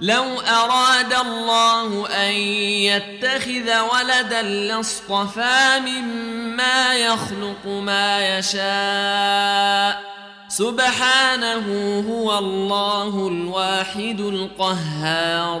لو أراد الله أن يتخذ ولدا لاصطفى مما يخلق ما يشاء. سبحانه هو الله الواحد القهار.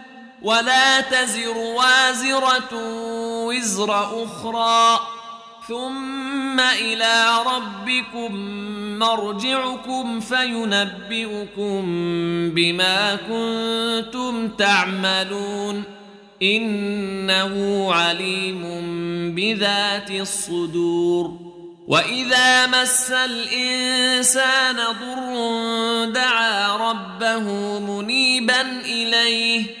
ولا تزر وازرة وزر أخرى. ثم إلى ربكم مرجعكم فينبئكم بما كنتم تعملون. إنه عليم بذات الصدور. وإذا مس الإنسان ضر دعا ربه منيبا إليه.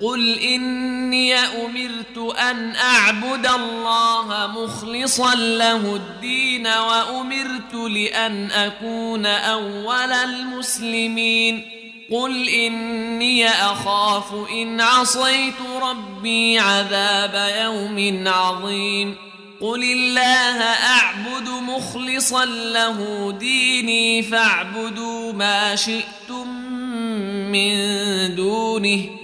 قل اني امرت ان اعبد الله مخلصا له الدين وامرت لأن اكون اول المسلمين قل اني اخاف ان عصيت ربي عذاب يوم عظيم قل الله اعبد مخلصا له ديني فاعبدوا ما شئتم من دونه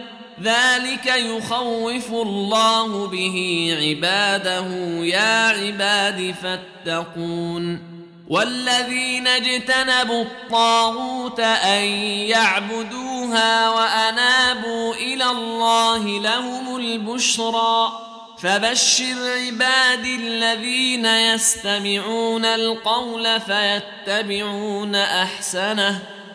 ذلك يخوف الله به عباده يا عباد فاتقون والذين اجتنبوا الطاغوت ان يعبدوها وانابوا إلى الله لهم البشرى فبشر عبادي الذين يستمعون القول فيتبعون احسنه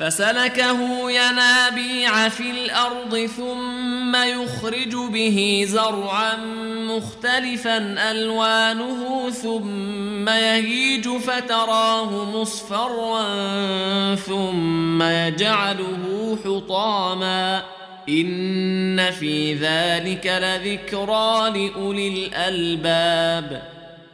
فسلكه ينابيع في الأرض ثم يخرج به زرعا مختلفا ألوانه ثم يهيج فتراه مصفرا ثم يجعله حطاما. إن في ذلك لذكرى لأولي الألباب.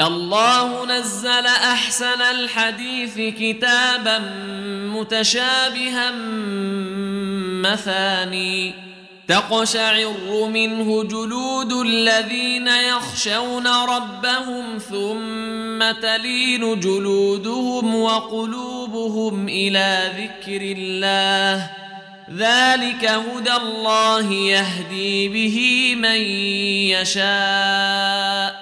الله نزل أحسن الحديث كتابا متشابها مثاني. تقشعر منه جلود الذين يخشون ربهم ثم تلين جلودهم وقلوبهم إلى ذكر الله. ذلك هدى الله يهدي به من يشاء.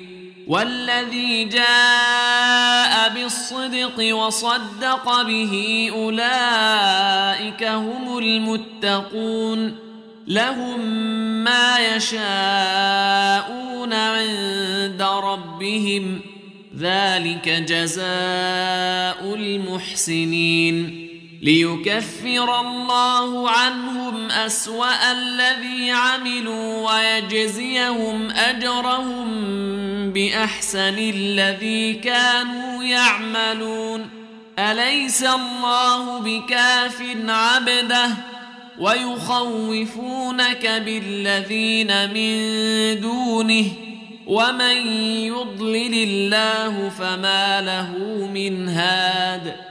والذي جاء بالصدق وصدق به أولئك هم المتقون لهم ما يشاءون عند ربهم ذلك جزاء المحسنين ليكفر الله عنهم أسوأ الذي عملوا ويجزيهم أجرهم بأحسن الذي كانوا يعملون. أليس الله بكاف عبده؟ ويخوفونك بالذين من دونه. ومن يضلل الله فما له من هاد.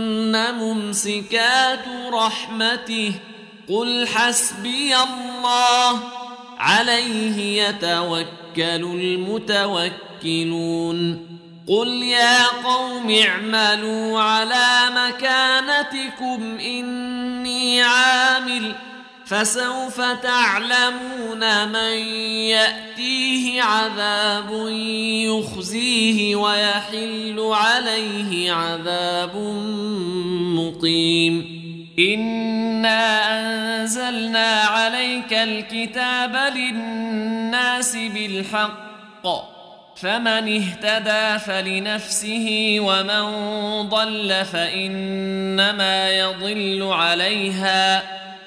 ممسكات رحمته قل حسبي الله عليه يتوكل المتوكلون قل يا قوم اعملوا على مكانتكم إني عامل فسوف تعلمون من يأتيه عذاب يخزيه ويحل عليه عذاب مقيم. انا انزلنا عليك الكتاب للناس بالحق. فمن اهتدى فلنفسه ومن ضل فانما يضل عليها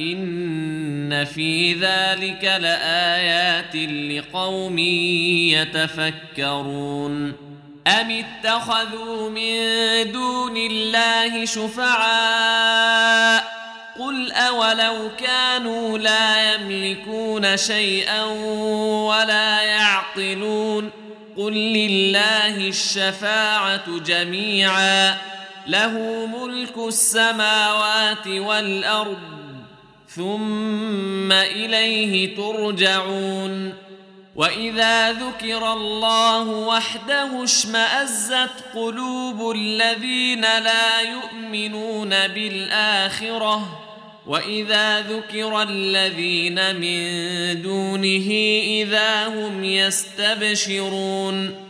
إن في ذلك لآيات لقوم يتفكرون. أم اتخذوا من دون الله شفعاء؟ قل أولو كانوا لا يملكون شيئا ولا يعقلون. قل لله الشفاعة جميعا. له ملك السماوات والأرض. ثم إليه ترجعون وإذا ذكر الله وحده اشمأزت قلوب الذين لا يؤمنون بالآخرة وإذا ذكر الذين من دونه إذا هم يستبشرون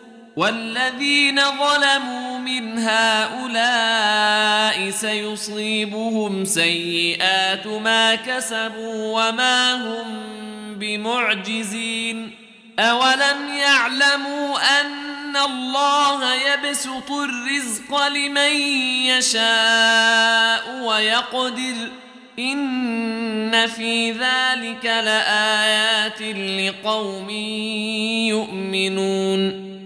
والذين ظلموا من هؤلاء سيصيبهم سيئات ما كسبوا وما هم بمعجزين. أولم يعلموا أن الله يبسط الرزق لمن يشاء ويقدر؟ إن في ذلك لآيات لقوم يؤمنون.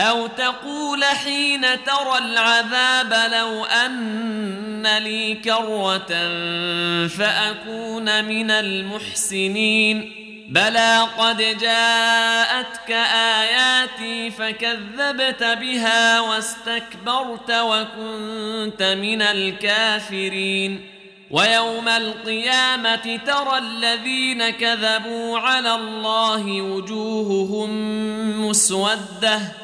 أو تقول حين ترى العذاب لو أن لي كرة فأكون من المحسنين. بلى قد جاءتك آياتي فكذبت بها واستكبرت وكنت من الكافرين. ويوم القيامة ترى الذين كذبوا على الله وجوههم مسودة.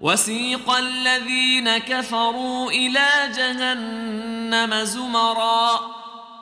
وسيق الذين كفروا إلى جهنم زمرا.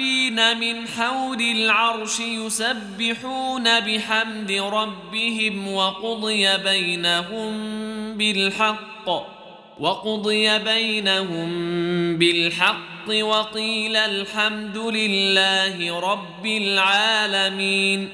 حافين من حول العرش يسبحون بحمد ربهم وقضي بينهم بالحق وقضي بينهم بالحق وقيل الحمد لله رب العالمين